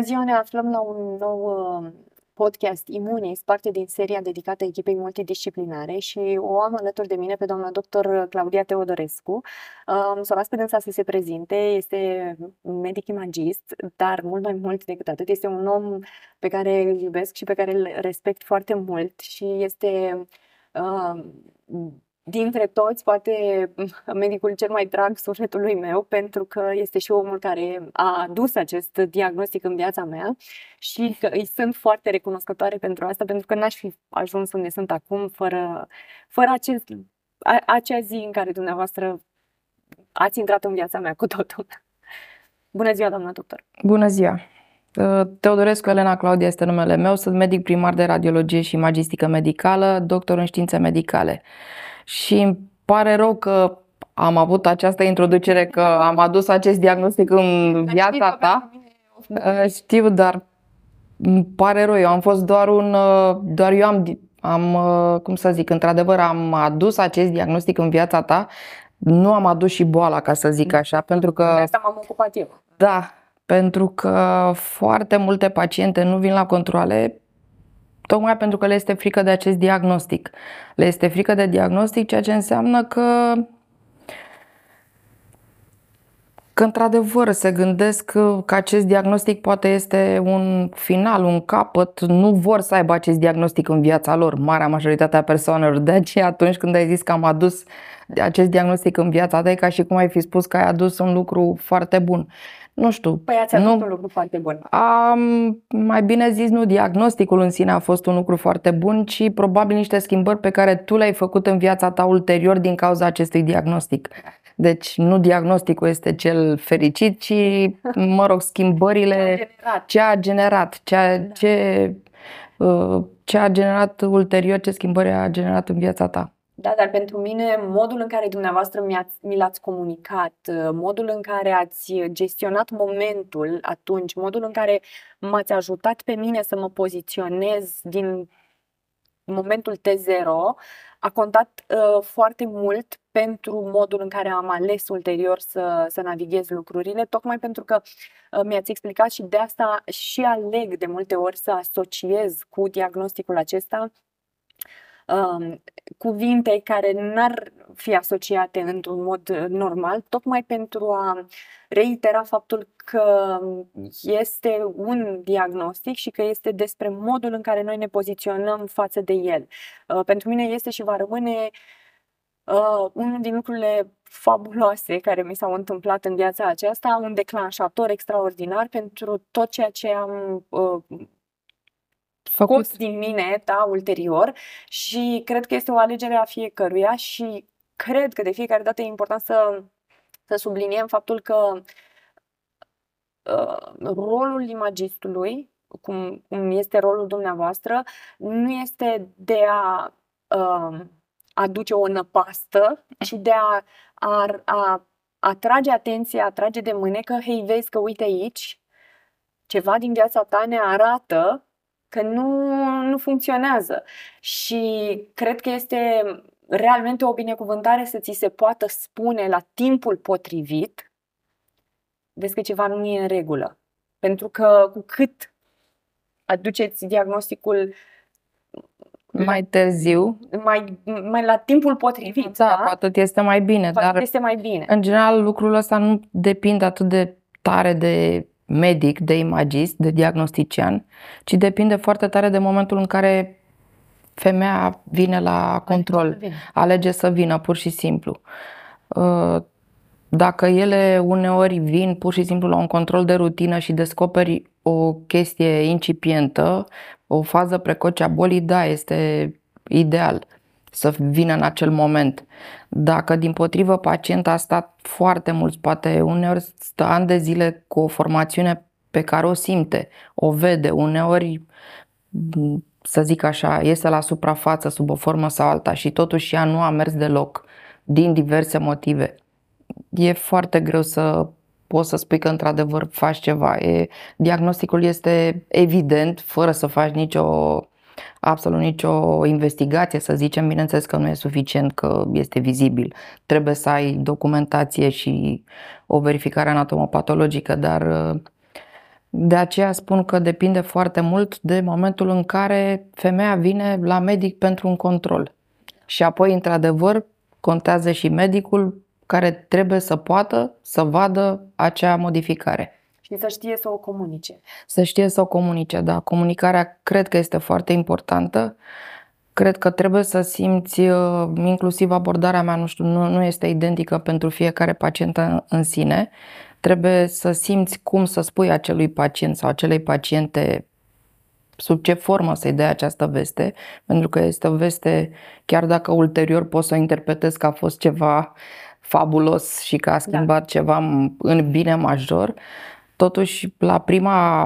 Bună ziua, ne aflăm la un nou uh, podcast Imunis, parte din seria dedicată echipei multidisciplinare și o am alături de mine pe doamna doctor Claudia Teodorescu. Um, să o las pe dânsa să se prezinte, este medic imagist, dar mult mai mult decât atât, este un om pe care îl iubesc și pe care îl respect foarte mult și este uh, dintre toți, poate medicul cel mai drag sufletului meu, pentru că este și omul care a adus acest diagnostic în viața mea și că îi sunt foarte recunoscătoare pentru asta, pentru că n-aș fi ajuns unde sunt acum fără, fără acest, a, acea zi în care dumneavoastră ați intrat în viața mea cu totul. Bună ziua, doamna doctor! Bună ziua! Teodorescu Elena Claudia este numele meu, sunt medic primar de radiologie și magistică medicală, doctor în științe medicale și îmi pare rău că am avut această introducere, că am adus acest diagnostic în viața ta. Uh, știu, dar îmi pare rău, eu am fost doar un, uh, doar eu am, am, uh, cum să zic, într-adevăr am adus acest diagnostic în viața ta, nu am adus și boala, ca să zic așa, pentru că... De asta m-am ocupat eu. Da, pentru că foarte multe paciente nu vin la controle Tocmai pentru că le este frică de acest diagnostic. Le este frică de diagnostic, ceea ce înseamnă că că într-adevăr se gândesc că, că acest diagnostic poate este un final, un capăt, nu vor să aibă acest diagnostic în viața lor, marea majoritate a persoanelor. De aceea atunci când ai zis că am adus acest diagnostic în viața ta, e ca și cum ai fi spus că ai adus un lucru foarte bun nu știu. Păi ați nu, un lucru foarte bun. Am, mai bine zis, nu diagnosticul în sine a fost un lucru foarte bun, ci probabil niște schimbări pe care tu le-ai făcut în viața ta ulterior din cauza acestui diagnostic. Deci nu diagnosticul este cel fericit, ci, mă rog, schimbările, ce a generat, ce a, da. ce, uh, ce a generat ulterior, ce schimbări a generat în viața ta. Da, dar pentru mine modul în care dumneavoastră mi l-ați comunicat, modul în care ați gestionat momentul atunci, modul în care m-ați ajutat pe mine să mă poziționez din momentul T0 a contat uh, foarte mult pentru modul în care am ales ulterior să, să navighez lucrurile, tocmai pentru că uh, mi-ați explicat și de asta și aleg de multe ori să asociez cu diagnosticul acesta Um, cuvinte care n-ar fi asociate într-un mod normal, tocmai pentru a reitera faptul că este un diagnostic și că este despre modul în care noi ne poziționăm față de el. Uh, pentru mine este și va rămâne uh, unul din lucrurile fabuloase care mi s-au întâmplat în viața aceasta, un declanșator extraordinar pentru tot ceea ce am uh, făcut scos din mine, da, ulterior și cred că este o alegere a fiecăruia și cred că de fiecare dată e important să, să subliniem faptul că uh, rolul imagistului, cum, cum este rolul dumneavoastră, nu este de a uh, aduce o năpastă, ci de a, a, a atrage atenția, atrage de mânecă, hei, vezi că uite aici, ceva din viața ta ne arată că nu, nu funcționează. Și cred că este realmente o binecuvântare să ți se poată spune la timpul potrivit vezi că ceva nu e în regulă. Pentru că cu cât aduceți diagnosticul mai târziu, mai, mai la timpul potrivit, da, da? cu atât este mai bine. Cu dar este mai bine. În general, lucrul ăsta nu depinde atât de tare de medic, de imagist, de diagnostician, ci depinde foarte tare de momentul în care femeia vine la control, alege să vină pur și simplu. Uh, dacă ele uneori vin pur și simplu la un control de rutină și descoperi o chestie incipientă, o fază precoce a bolii, da, este ideal să vină în acel moment. Dacă din potrivă pacient a stat foarte mult, poate uneori stă ani de zile cu o formațiune pe care o simte, o vede, uneori să zic așa, iese la suprafață sub o formă sau alta și totuși ea nu a mers deloc din diverse motive. E foarte greu să poți să spui că într-adevăr faci ceva. E, diagnosticul este evident, fără să faci nicio absolut nicio investigație, să zicem, bineînțeles că nu e suficient că este vizibil. Trebuie să ai documentație și o verificare anatomopatologică, dar De aceea spun că depinde foarte mult de momentul în care femeia vine la medic pentru un control. Și apoi, într-adevăr, contează și medicul care trebuie să poată să vadă acea modificare. Și să știe să o comunice. Să știe să o comunice, da. Comunicarea cred că este foarte importantă. Cred că trebuie să simți, uh, inclusiv abordarea mea, nu știu, nu, nu este identică pentru fiecare pacient în sine. Trebuie să simți cum să spui acelui pacient sau acelei paciente sub ce formă să-i dai această veste, pentru că este o veste, chiar dacă ulterior poți să o interpretezi că a fost ceva fabulos și că a da. schimbat da. ceva în bine major, totuși la prima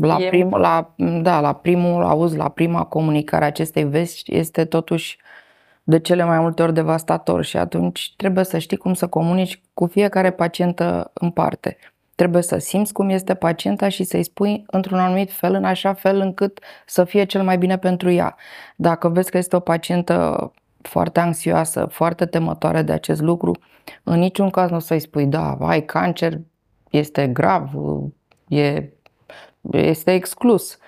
la, prim, la, da, la primul auz, la prima comunicare acestei vești este totuși de cele mai multe ori devastator și atunci trebuie să știi cum să comunici cu fiecare pacientă în parte. Trebuie să simți cum este pacienta și să-i spui într-un anumit fel, în așa fel încât să fie cel mai bine pentru ea. Dacă vezi că este o pacientă foarte anxioasă, foarte temătoare de acest lucru, în niciun caz nu o să-i spui, da, ai cancer, este grav, e, este exclus.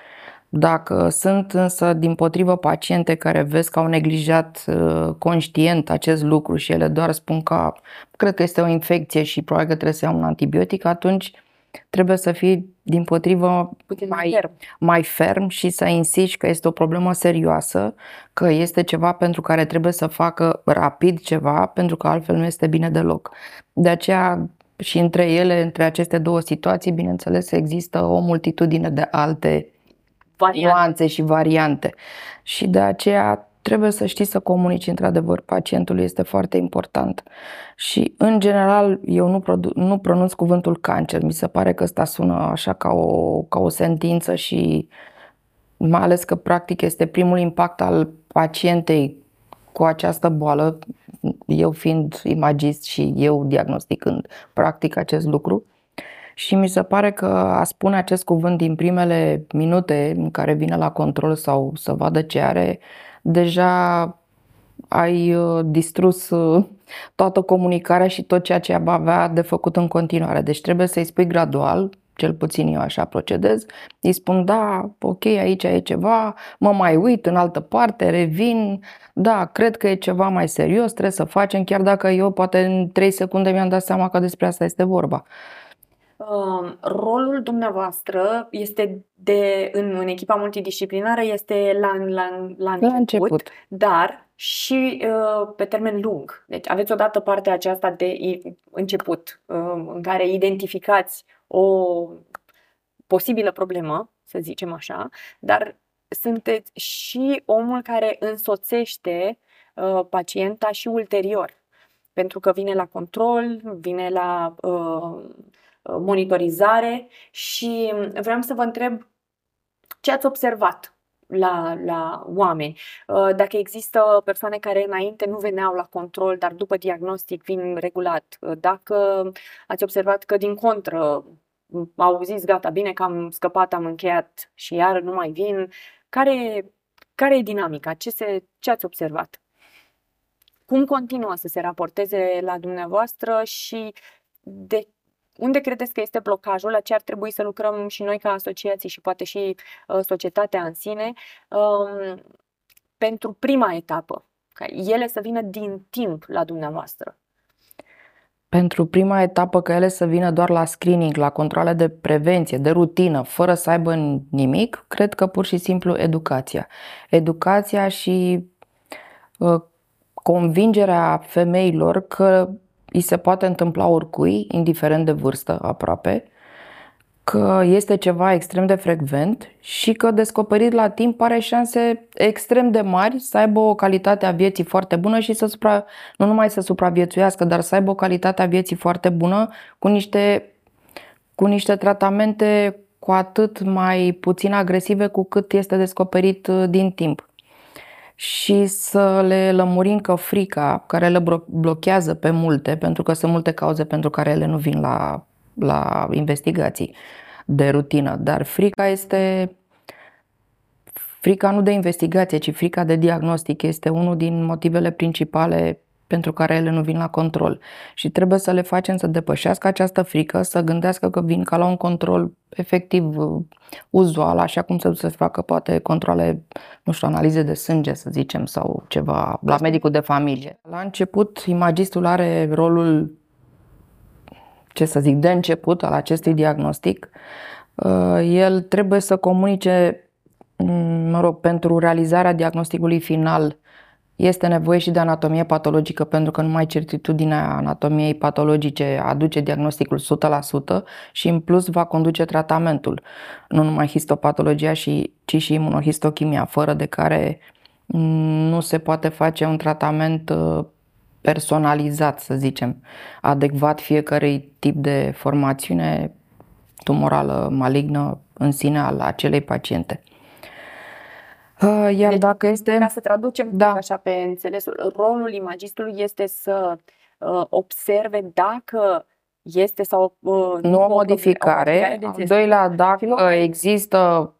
Dacă sunt însă din potrivă paciente care vezi că au neglijat uh, conștient acest lucru și ele doar spun că cred că este o infecție și probabil că trebuie să iau un antibiotic, atunci trebuie să fii din potrivă Putin mai, ferm. mai ferm și să insisti că este o problemă serioasă, că este ceva pentru care trebuie să facă rapid ceva, pentru că altfel nu este bine deloc. De aceea și între ele, între aceste două situații, bineînțeles, există o multitudine de alte variante. nuanțe și variante. Și de aceea trebuie să știi să comunici într-adevăr pacientului, este foarte important. Și în general eu nu, produ- nu pronunț cuvântul cancer, mi se pare că ăsta sună așa ca o, ca o sentință și mai ales că practic este primul impact al pacientei cu această boală, eu fiind imagist și eu diagnosticând practic acest lucru. Și mi se pare că a spune acest cuvânt din primele minute în care vine la control sau să vadă ce are, deja ai uh, distrus uh, toată comunicarea și tot ceea ce va avea de făcut în continuare. Deci trebuie să-i spui gradual, cel puțin eu așa procedez, îi spun da, ok, aici e ceva, mă mai uit în altă parte, revin, da, cred că e ceva mai serios, trebuie să facem, chiar dacă eu poate în 3 secunde mi-am dat seama că despre asta este vorba. Uh, rolul dumneavoastră este de, în, în echipa multidisciplinară este la, la, la, început, la început, dar și uh, pe termen lung. Deci aveți odată partea aceasta de început, uh, în care identificați o posibilă problemă, să zicem așa, dar sunteți și omul care însoțește uh, pacienta și ulterior. Pentru că vine la control, vine la uh, monitorizare și vreau să vă întreb ce ați observat la, la oameni. Uh, dacă există persoane care înainte nu veneau la control, dar după diagnostic vin regulat. Uh, dacă ați observat că din contră au zis gata, bine că am scăpat, am încheiat și iar nu mai vin. Care, care e dinamica? Ce, se, ce ați observat? Cum continuă să se raporteze la dumneavoastră și de unde credeți că este blocajul? La ce ar trebui să lucrăm și noi ca asociații și poate și uh, societatea în sine um, pentru prima etapă, ca ele să vină din timp la dumneavoastră? Pentru prima etapă, că ele să vină doar la screening, la controle de prevenție, de rutină, fără să aibă nimic, cred că pur și simplu educația. Educația și uh, convingerea femeilor că îi se poate întâmpla oricui, indiferent de vârstă aproape, că este ceva extrem de frecvent și că descoperit la timp are șanse extrem de mari să aibă o calitate a vieții foarte bună și să supra, nu numai să supraviețuiască, dar să aibă o calitate a vieții foarte bună cu niște, cu niște tratamente cu atât mai puțin agresive cu cât este descoperit uh, din timp și să le lămurim că frica care le blochează pe multe, pentru că sunt multe cauze pentru care ele nu vin la, la investigații de rutină, dar frica este frica nu de investigație, ci frica de diagnostic este unul din motivele principale pentru care ele nu vin la control. Și trebuie să le facem să depășească această frică, să gândească că vin ca la un control efectiv uh, uzual, așa cum se duce să facă poate controle, nu știu, analize de sânge, să zicem, sau ceva la medicul de familie. La început, imagistul are rolul, ce să zic, de început al acestui diagnostic. Uh, el trebuie să comunice, mm, mă rog, pentru realizarea diagnosticului final este nevoie și de anatomie patologică pentru că numai certitudinea anatomiei patologice aduce diagnosticul 100% și în plus va conduce tratamentul. Nu numai histopatologia, ci și imunohistochimia, fără de care nu se poate face un tratament uh, personalizat, să zicem, adecvat fiecărui tip de formațiune tumorală malignă în sine al acelei paciente. Uh, iar deci, dacă este... Ca să traducem da. așa pe înțelesul, rolul imagistului este să uh, observe dacă este sau uh, nu o modificare. Al doilea, dacă există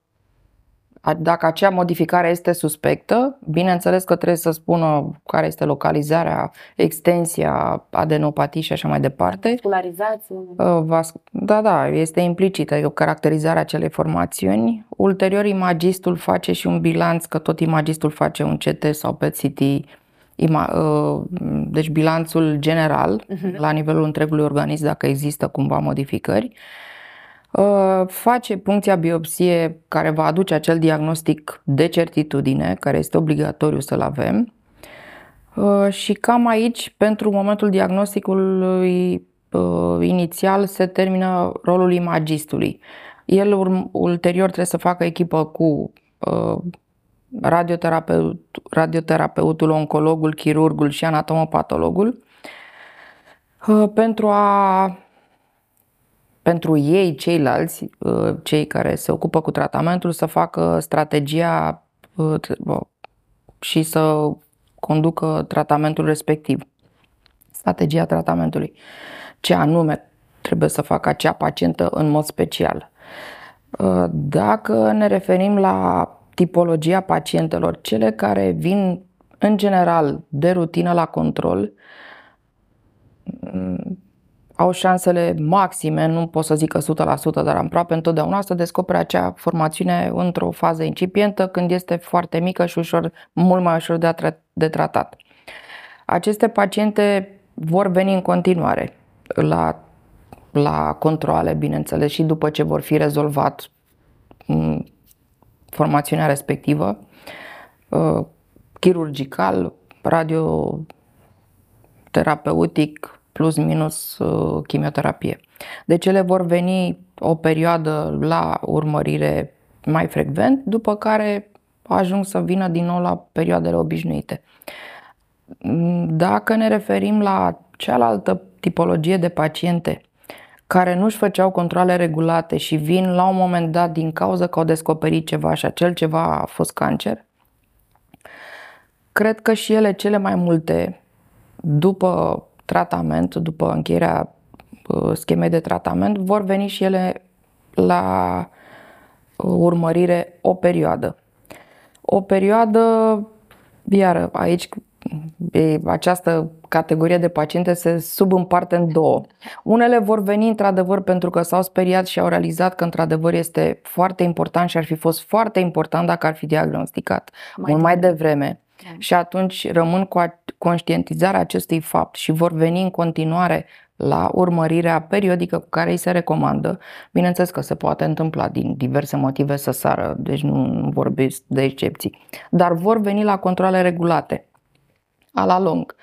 dacă acea modificare este suspectă, bineînțeles că trebuie să spună care este localizarea, extensia adenopatii și așa mai departe. Vascularizație. Uh, da, da, este implicită, adică caracterizarea acelei formațiuni. Ulterior, imagistul face și un bilanț, că tot imagistul face un CT sau PET-CT, uh, deci bilanțul general uh-huh. la nivelul întregului organism dacă există cumva modificări Uh, face puncția biopsie care va aduce acel diagnostic de certitudine, care este obligatoriu să-l avem. Uh, și cam aici, pentru momentul diagnosticului uh, inițial, se termină rolul imagistului. El ulterior trebuie să facă echipă cu radioterapeut, radioterapeutul, oncologul, chirurgul și anatomopatologul pentru a pentru ei, ceilalți, uh, cei care se ocupă cu tratamentul, să facă strategia uh, și să conducă tratamentul respectiv. Strategia tratamentului. Ce anume trebuie să facă acea pacientă în mod special. Uh, dacă ne referim la tipologia pacientelor, cele care vin în general de rutină la control, au șansele maxime, nu pot să zic că 100%, dar aproape întotdeauna să descopere acea formațiune într-o fază incipientă când este foarte mică și ușor, mult mai ușor de, tra- de tratat. Aceste paciente vor veni în continuare la, la controle, bineînțeles, și după ce vor fi rezolvat mm, formațiunea respectivă, uh, chirurgical, radioterapeutic, plus minus uh, chimioterapie. Deci ele vor veni o perioadă la urmărire mai frecvent, după care ajung să vină din nou la perioadele obișnuite. Dacă ne referim la cealaltă tipologie de paciente care nu își făceau controle regulate și vin la un moment dat din cauza că au descoperit ceva și acel ceva a fost cancer, cred că și ele cele mai multe, după tratament, după încheierea uh, schemei de tratament, vor veni și ele la uh, urmărire o perioadă. O perioadă, iară, aici această categorie de paciente se subîmparte în două. Unele vor veni într-adevăr pentru că s-au speriat și au realizat că într-adevăr este foarte important și ar fi fost foarte important dacă ar fi diagnosticat mai mult mai devreme. Da. Și atunci rămân cu conștientizarea acestui fapt și vor veni în continuare la urmărirea periodică cu care îi se recomandă. Bineînțeles că se poate întâmpla din diverse motive să sară, deci nu vorbesc de excepții, dar vor veni la controle regulate, a la lung.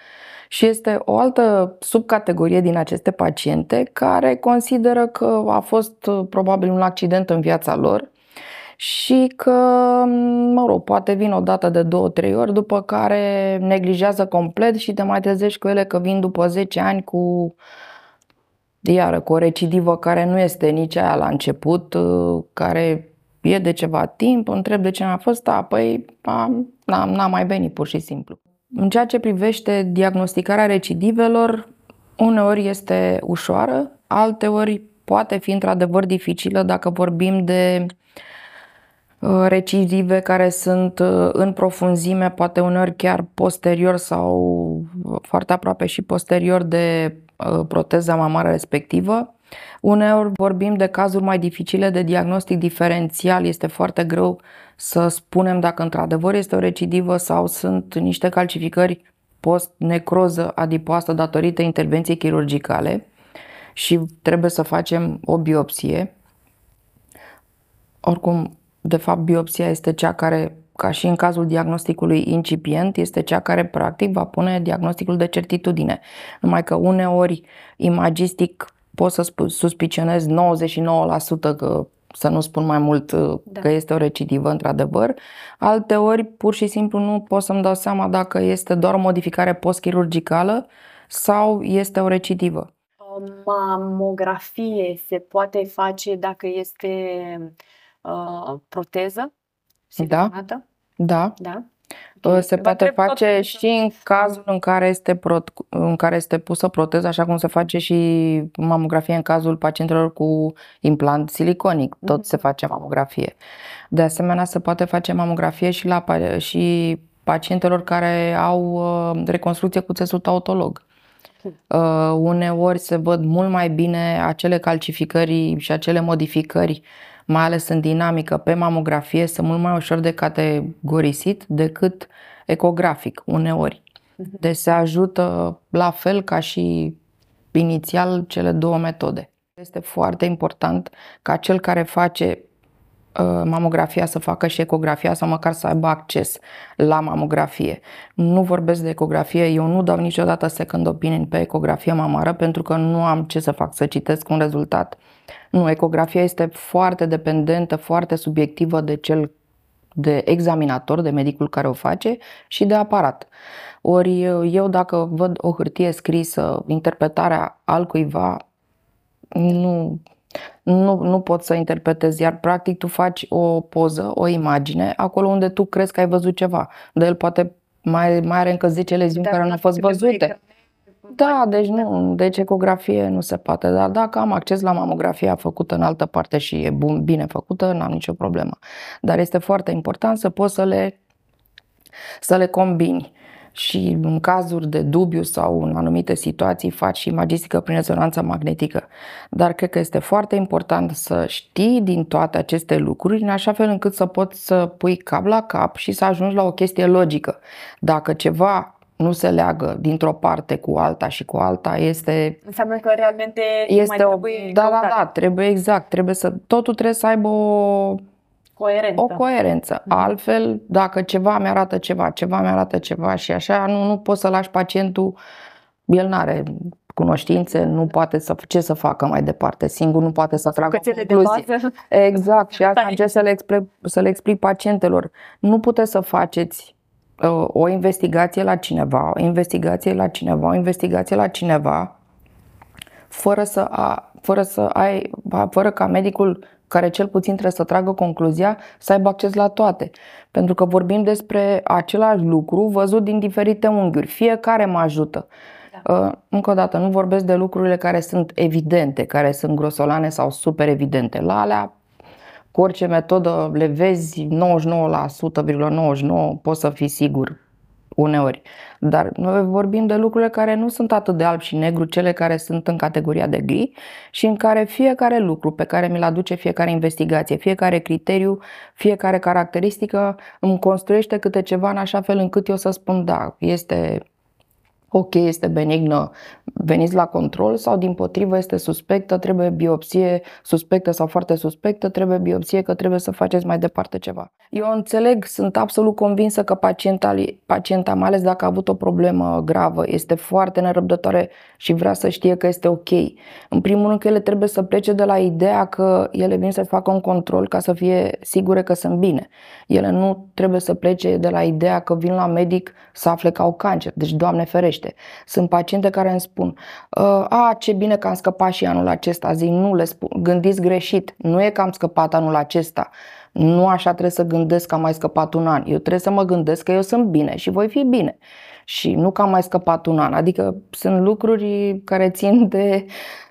Și este o altă subcategorie din aceste paciente care consideră că a fost probabil un accident în viața lor și că, mă rog, poate vin o dată de două, trei ori, după care neglijează complet și te mai trezești cu ele că vin după 10 ani cu iară, cu o recidivă care nu este nici aia la început, care e de ceva timp, întreb de ce n-a fost, a, păi n-am, n-am mai venit pur și simplu. În ceea ce privește diagnosticarea recidivelor, uneori este ușoară, alteori poate fi într-adevăr dificilă dacă vorbim de uh, recidive care sunt uh, în profunzime, poate uneori chiar posterior sau foarte aproape și posterior de proteza mamară respectivă. Uneori vorbim de cazuri mai dificile de diagnostic diferențial, este foarte greu să spunem dacă într-adevăr este o recidivă sau sunt niște calcificări post-necroză adipoasă datorită intervenției chirurgicale și trebuie să facem o biopsie. Oricum, de fapt, biopsia este cea care, ca și în cazul diagnosticului incipient, este cea care practic va pune diagnosticul de certitudine. Numai că uneori imagistic pot să suspicionez 99% că să nu spun mai mult uh, da. că este o recidivă, într-adevăr. Alte ori, pur și simplu, nu pot să-mi dau seama dacă este doar o modificare postchirurgicală sau este o recidivă. Mamografie se poate face dacă este uh, proteză? Da. Da. Da. Se poate face și în cazul în care, este pro, în care este pusă proteză, așa cum se face și mamografie în cazul pacientelor cu implant siliconic. Tot mm-hmm. se face mamografie. De asemenea, se poate face mamografie și la și pacientelor care au uh, reconstrucție cu țesut autolog. Uh, uneori se văd mult mai bine acele calcificări și acele modificări mai ales în dinamică pe mamografie, sunt mult mai ușor de categorisit decât ecografic, uneori. Mhm. Deci se ajută la fel ca și inițial cele două metode. Este foarte important ca cel care face uh, mamografia să facă și ecografia sau măcar să aibă acces la mamografie. Nu vorbesc de ecografie, eu nu dau niciodată second opinion pe ecografie mamară pentru că nu am ce să fac, să citesc un rezultat nu, ecografia este foarte dependentă, foarte subiectivă de cel de examinator, de medicul care o face și de aparat. Ori eu dacă văd o hârtie scrisă, interpretarea altcuiva, nu, nu, nu pot să interpretez, iar practic tu faci o poză, o imagine, acolo unde tu crezi că ai văzut ceva, dar el poate mai, mai are încă 10 leziuni care nu au fost văzute. Da, deci nu, deci ecografie nu se poate, dar dacă am acces la mamografia făcută în altă parte și e bun, bine făcută, n-am nicio problemă. Dar este foarte important să poți să le, să le combini și în cazuri de dubiu sau în anumite situații faci și imagistică prin rezonanță magnetică. Dar cred că este foarte important să știi din toate aceste lucruri în așa fel încât să poți să pui cap la cap și să ajungi la o chestie logică. Dacă ceva nu se leagă dintr-o parte cu alta și cu alta, este... Înseamnă că realmente este mai trebuie o, Da, da, da, trebuie exact, trebuie să, totul trebuie să aibă o coerență. O coerență. Mm. Altfel, dacă ceva mi arată ceva, ceva mi arată ceva și așa, nu, nu poți să lași pacientul, el nu are cunoștințe, nu poate să ce să facă mai departe, singur nu poate să tragă concluzii. De bază. Exact, și asta încerc să le, explic, să le explic pacientelor. Nu puteți să faceți o investigație la cineva, o investigație la cineva, o investigație la cineva, fără să, a, fără să ai, fără ca medicul care cel puțin trebuie să tragă concluzia, să aibă acces la toate. Pentru că vorbim despre același lucru văzut din diferite unghiuri. Fiecare mă ajută. Da. Uh, încă o dată, nu vorbesc de lucrurile care sunt evidente, care sunt grosolane sau super evidente. La alea cu orice metodă le vezi 99,99 poți să fii sigur uneori. Dar noi vorbim de lucrurile care nu sunt atât de alb și negru, cele care sunt în categoria de gri și în care fiecare lucru pe care mi-l aduce fiecare investigație, fiecare criteriu, fiecare caracteristică îmi construiește câte ceva în așa fel încât eu să spun da, este ok, este benignă, veniți la control sau din potrivă este suspectă, trebuie biopsie, suspectă sau foarte suspectă, trebuie biopsie că trebuie să faceți mai departe ceva. Eu înțeleg, sunt absolut convinsă că pacienta, pacienta, mai ales dacă a avut o problemă gravă, este foarte nerăbdătoare și vrea să știe că este ok. În primul rând că ele trebuie să plece de la ideea că ele vin să facă un control ca să fie sigure că sunt bine. Ele nu trebuie să plece de la ideea că vin la medic să afle că au cancer. Deci, Doamne ferește, sunt paciente care îmi spun ă, a, ce bine că am scăpat și anul acesta. Zic, nu le spun, gândiți greșit. Nu e că am scăpat anul acesta. Nu așa trebuie să gândesc că am mai scăpat un an. Eu trebuie să mă gândesc că eu sunt bine și voi fi bine. Și nu că am mai scăpat un an. Adică sunt lucruri care țin de,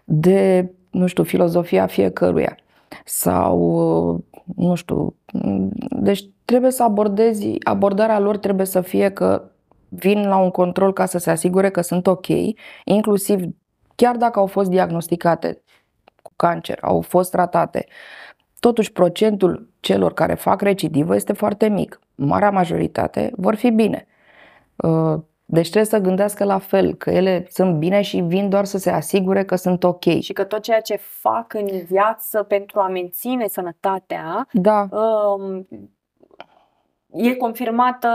de nu știu, filozofia fiecăruia. sau, nu știu, deci trebuie să abordezi, abordarea lor trebuie să fie că vin la un control ca să se asigure că sunt ok, inclusiv chiar dacă au fost diagnosticate cu cancer, au fost tratate, totuși procentul celor care fac recidivă este foarte mic. Marea majoritate vor fi bine. Uh, deci trebuie să gândească la fel, că ele sunt bine și vin doar să se asigure că sunt ok. Și că tot ceea ce fac în viață pentru a menține sănătatea da. Um, e confirmată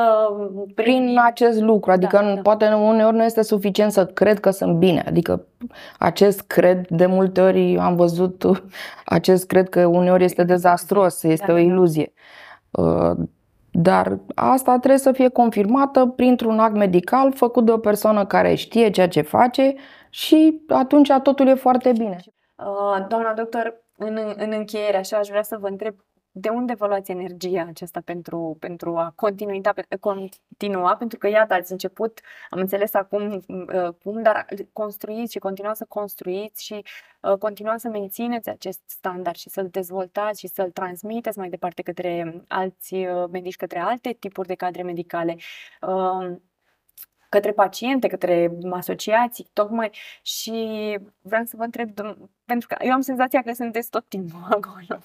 prin, prin acest lucru. Adică da, da. poate uneori nu este suficient să cred că sunt bine. Adică acest cred, de multe ori am văzut, acest cred că uneori este dezastros, este da, o da. iluzie. Uh, dar asta trebuie să fie confirmată printr-un act medical făcut de o persoană care știe ceea ce face și atunci totul e foarte bine. Uh, doamna doctor, în, în încheiere, așa aș vrea să vă întreb de unde vă luați energia aceasta pentru, pentru a continua, continua? Pentru că, iată, ați început, am înțeles acum uh, cum, dar construiți și continuați să construiți și uh, continuați să mențineți acest standard și să-l dezvoltați și să-l transmiteți mai departe către alți uh, medici, către alte tipuri de cadre medicale. Uh, către paciente, către asociații, tocmai și vreau să vă întreb, pentru că eu am senzația că sunteți tot timpul acolo.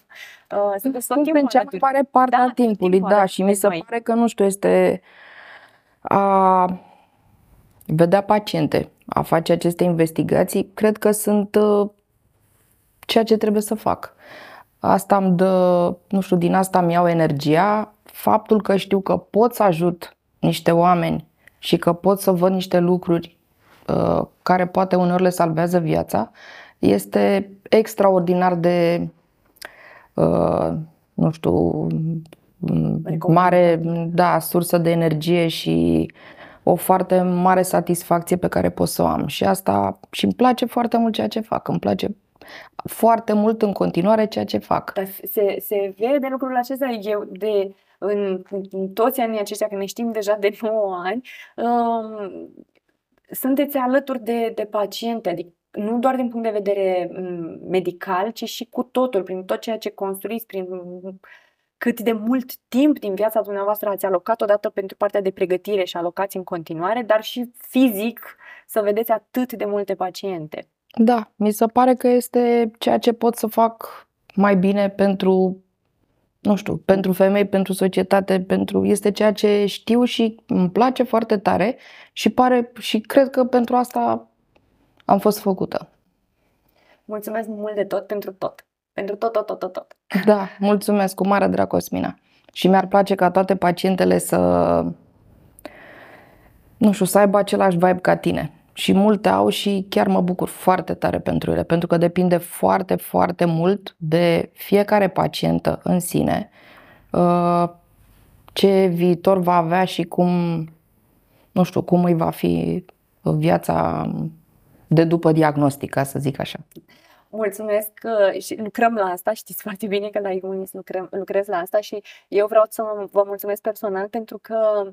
Uh, sunteți tot timpul în cea mai mare parte da, a timpului, timpul da, și mi se noi. pare că, nu știu, este a vedea paciente, a face aceste investigații, cred că sunt uh, ceea ce trebuie să fac. Asta îmi dă, nu știu, din asta îmi iau energia, faptul că știu că pot să ajut niște oameni și că pot să văd niște lucruri uh, care poate uneori le salvează viața, este extraordinar de, uh, nu știu, mare, da, sursă de energie și o foarte mare satisfacție pe care pot să o am. Și asta și îmi place foarte mult ceea ce fac. Îmi place foarte mult în continuare ceea ce fac. Dar se, se vede lucrul acesta eu de în, în toți anii aceștia, că ne știm deja de 9 ani, um, sunteți alături de, de paciente, adică nu doar din punct de vedere mm, medical, ci și cu totul, prin tot ceea ce construiți, prin cât de mult timp din viața dumneavoastră ați alocat odată pentru partea de pregătire și alocați în continuare, dar și fizic să vedeți atât de multe paciente. Da, mi se pare că este ceea ce pot să fac mai bine pentru nu știu, pentru femei, pentru societate, pentru este ceea ce știu și îmi place foarte tare și pare și cred că pentru asta am fost făcută. Mulțumesc mult de tot pentru tot. Pentru tot, tot, tot, tot, tot. Da, mulțumesc cu mare drag, Cosmina. Și mi-ar place ca toate pacientele să nu știu, să aibă același vibe ca tine și multe au și chiar mă bucur foarte tare pentru ele, pentru că depinde foarte, foarte mult de fiecare pacientă în sine, uh, ce viitor va avea și cum, nu știu, cum îi va fi viața de după diagnostic, ca să zic așa. Mulțumesc și lucrăm la asta, știți foarte bine că la Imunis lucrăm, lucrez la asta și eu vreau să vă mulțumesc personal pentru că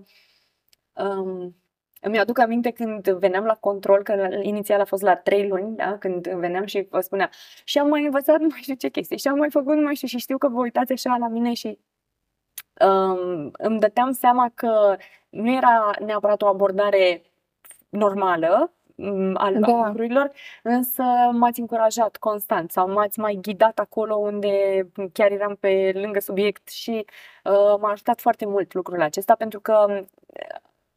um, îmi aduc aminte când veneam la control, că inițial a fost la trei luni, da? când veneam și vă spunea și am mai învățat nu mai știu ce chestii și am mai făcut nu mai știu și știu că vă uitați așa la mine și um, îmi dăteam seama că nu era neapărat o abordare normală um, al da. lucrurilor, însă m-ați încurajat constant sau m-ați mai ghidat acolo unde chiar eram pe lângă subiect și uh, m-a ajutat foarte mult lucrul acesta pentru că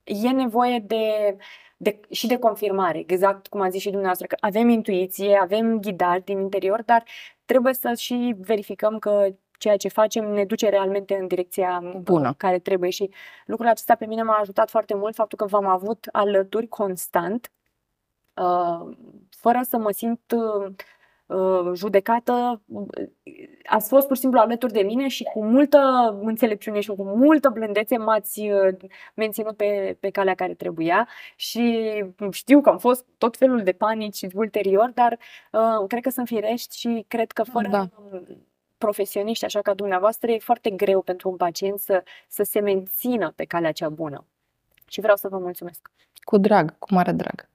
e nevoie de, de, și de confirmare, exact cum a zis și dumneavoastră, că avem intuiție, avem ghidari din interior, dar trebuie să și verificăm că ceea ce facem ne duce realmente în direcția bună. care trebuie. Și lucrul acesta pe mine m-a ajutat foarte mult, faptul că v-am avut alături constant, uh, fără să mă simt uh, Uh, judecată, ați fost pur și simplu alături de mine și cu multă înțelepciune și cu multă blândețe m-ați uh, menținut pe, pe calea care trebuia și știu că am fost tot felul de panici ulterior, dar uh, cred că sunt firești și cred că fără da. profesioniști așa ca dumneavoastră e foarte greu pentru un pacient să, să se mențină pe calea cea bună. Și vreau să vă mulțumesc. Cu drag, cu mare drag.